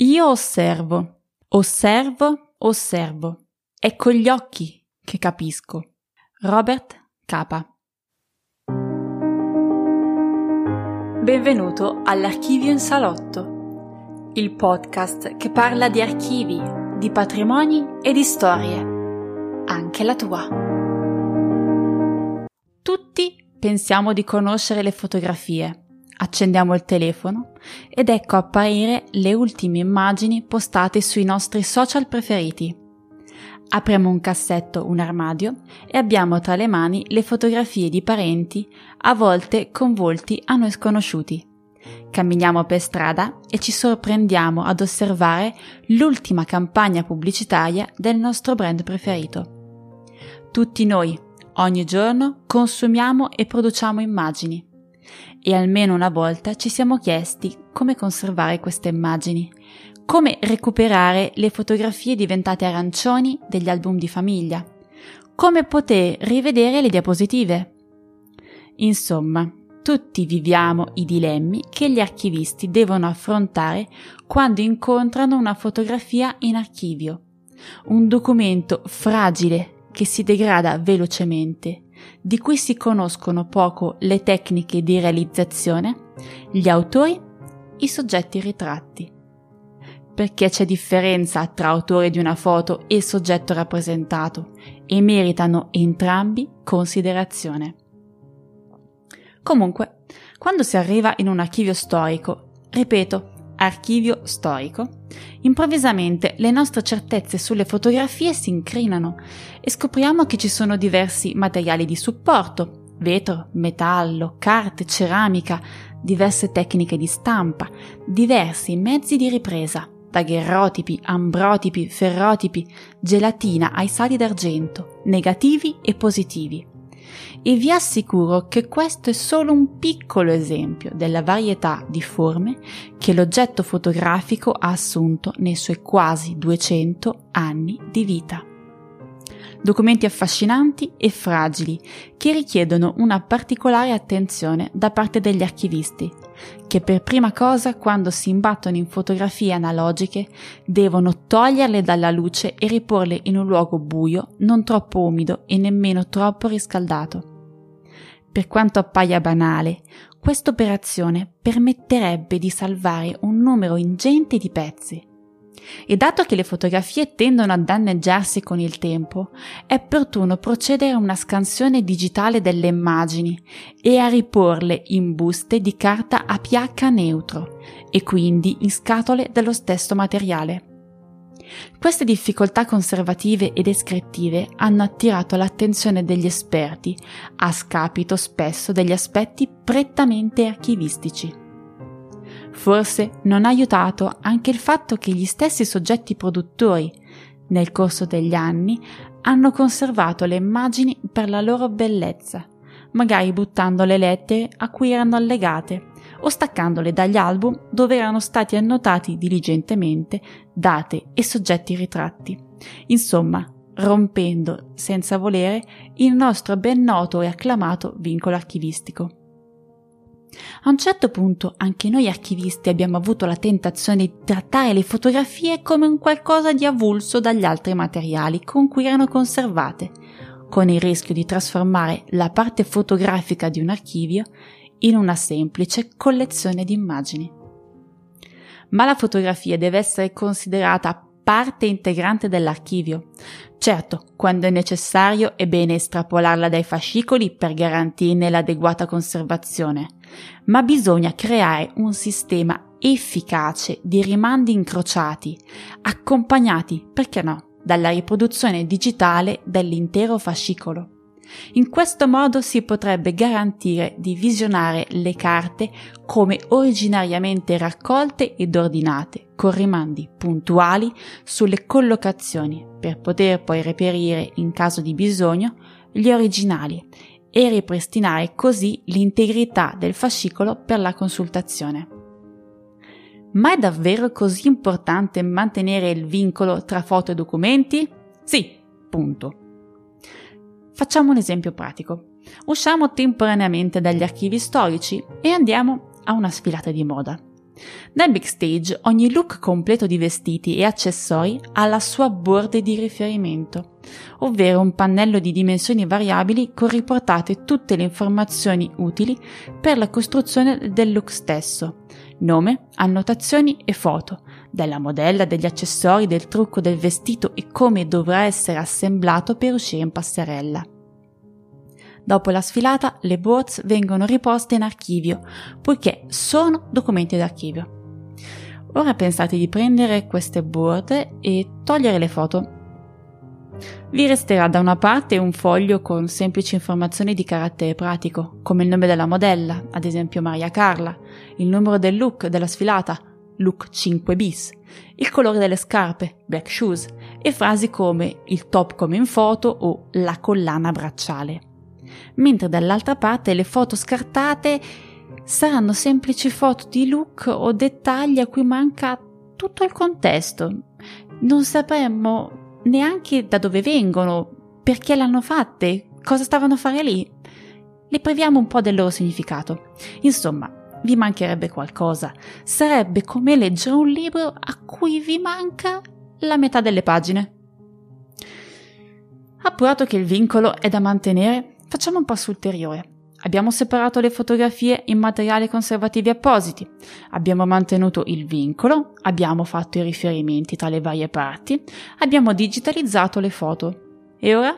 Io osservo, osservo, osservo. È con gli occhi che capisco. Robert Capa. Benvenuto all'Archivio in Salotto, il podcast che parla di archivi, di patrimoni e di storie, anche la tua. Tutti pensiamo di conoscere le fotografie accendiamo il telefono ed ecco apparire le ultime immagini postate sui nostri social preferiti. Apriamo un cassetto, un armadio e abbiamo tra le mani le fotografie di parenti, a volte con volti a noi sconosciuti. Camminiamo per strada e ci sorprendiamo ad osservare l'ultima campagna pubblicitaria del nostro brand preferito. Tutti noi, ogni giorno, consumiamo e produciamo immagini e almeno una volta ci siamo chiesti come conservare queste immagini, come recuperare le fotografie diventate arancioni degli album di famiglia, come poter rivedere le diapositive. Insomma, tutti viviamo i dilemmi che gli archivisti devono affrontare quando incontrano una fotografia in archivio, un documento fragile che si degrada velocemente di cui si conoscono poco le tecniche di realizzazione, gli autori, i soggetti ritratti. Perché c'è differenza tra autore di una foto e soggetto rappresentato e meritano entrambi considerazione. Comunque, quando si arriva in un archivio storico, ripeto, archivio storico, improvvisamente le nostre certezze sulle fotografie si incrinano e scopriamo che ci sono diversi materiali di supporto, vetro, metallo, carte, ceramica, diverse tecniche di stampa, diversi mezzi di ripresa, daguerrotipi, ambrotipi, ferrotipi, gelatina ai sali d'argento, negativi e positivi e vi assicuro che questo è solo un piccolo esempio della varietà di forme che l'oggetto fotografico ha assunto nei suoi quasi 200 anni di vita. Documenti affascinanti e fragili che richiedono una particolare attenzione da parte degli archivisti, che per prima cosa quando si imbattono in fotografie analogiche devono toglierle dalla luce e riporle in un luogo buio, non troppo umido e nemmeno troppo riscaldato. Per quanto appaia banale, questa operazione permetterebbe di salvare un numero ingente di pezzi. E dato che le fotografie tendono a danneggiarsi con il tempo, è opportuno procedere a una scansione digitale delle immagini e a riporle in buste di carta a pH neutro e quindi in scatole dello stesso materiale. Queste difficoltà conservative e descrittive hanno attirato l'attenzione degli esperti, a scapito spesso degli aspetti prettamente archivistici. Forse non ha aiutato anche il fatto che gli stessi soggetti produttori, nel corso degli anni, hanno conservato le immagini per la loro bellezza, magari buttando le lettere a cui erano allegate o staccandole dagli album dove erano stati annotati diligentemente date e soggetti ritratti. Insomma, rompendo, senza volere, il nostro ben noto e acclamato vincolo archivistico. A un certo punto anche noi archivisti abbiamo avuto la tentazione di trattare le fotografie come un qualcosa di avulso dagli altri materiali con cui erano conservate, con il rischio di trasformare la parte fotografica di un archivio in una semplice collezione di immagini. Ma la fotografia deve essere considerata parte integrante dell'archivio. Certo, quando è necessario è bene estrapolarla dai fascicoli per garantirne l'adeguata conservazione, ma bisogna creare un sistema efficace di rimandi incrociati, accompagnati, perché no, dalla riproduzione digitale dell'intero fascicolo. In questo modo si potrebbe garantire di visionare le carte come originariamente raccolte ed ordinate, con rimandi puntuali sulle collocazioni, per poter poi reperire, in caso di bisogno, gli originali e ripristinare così l'integrità del fascicolo per la consultazione. Ma è davvero così importante mantenere il vincolo tra foto e documenti? Sì, punto. Facciamo un esempio pratico. Usciamo temporaneamente dagli archivi storici e andiamo a una sfilata di moda. Nel backstage ogni look completo di vestiti e accessori ha la sua board di riferimento, ovvero un pannello di dimensioni variabili con riportate tutte le informazioni utili per la costruzione del look stesso, nome, annotazioni e foto, della modella, degli accessori, del trucco del vestito e come dovrà essere assemblato per uscire in passerella. Dopo la sfilata le boards vengono riposte in archivio, poiché sono documenti d'archivio. Ora pensate di prendere queste board e togliere le foto. Vi resterà da una parte un foglio con semplici informazioni di carattere pratico, come il nome della modella, ad esempio Maria Carla, il numero del look della sfilata, look 5 bis, il colore delle scarpe, black shoes, e frasi come il top come in foto o la collana bracciale mentre dall'altra parte le foto scartate saranno semplici foto di look o dettagli a cui manca tutto il contesto. Non sapremmo neanche da dove vengono, perché l'hanno fatte, cosa stavano a fare lì. Le priviamo un po' del loro significato. Insomma, vi mancherebbe qualcosa. Sarebbe come leggere un libro a cui vi manca la metà delle pagine. Appurato che il vincolo è da mantenere, Facciamo un passo ulteriore. Abbiamo separato le fotografie in materiali conservativi appositi, abbiamo mantenuto il vincolo, abbiamo fatto i riferimenti tra le varie parti, abbiamo digitalizzato le foto. E ora?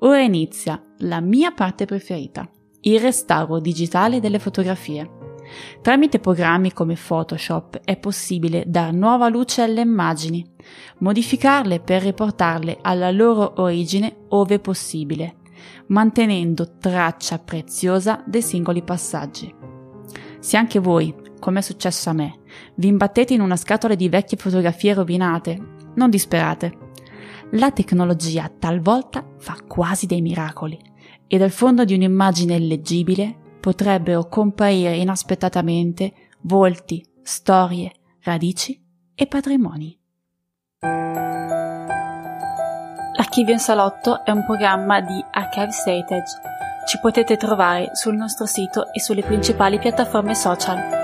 Ora inizia la mia parte preferita, il restauro digitale delle fotografie. Tramite programmi come Photoshop è possibile dar nuova luce alle immagini, modificarle per riportarle alla loro origine ove possibile mantenendo traccia preziosa dei singoli passaggi. Se anche voi, come è successo a me, vi imbattete in una scatola di vecchie fotografie rovinate, non disperate. La tecnologia talvolta fa quasi dei miracoli e dal fondo di un'immagine leggibile potrebbero comparire inaspettatamente volti, storie, radici e patrimoni. Archivio in Salotto è un programma di Archives Heritage. Ci potete trovare sul nostro sito e sulle principali piattaforme social.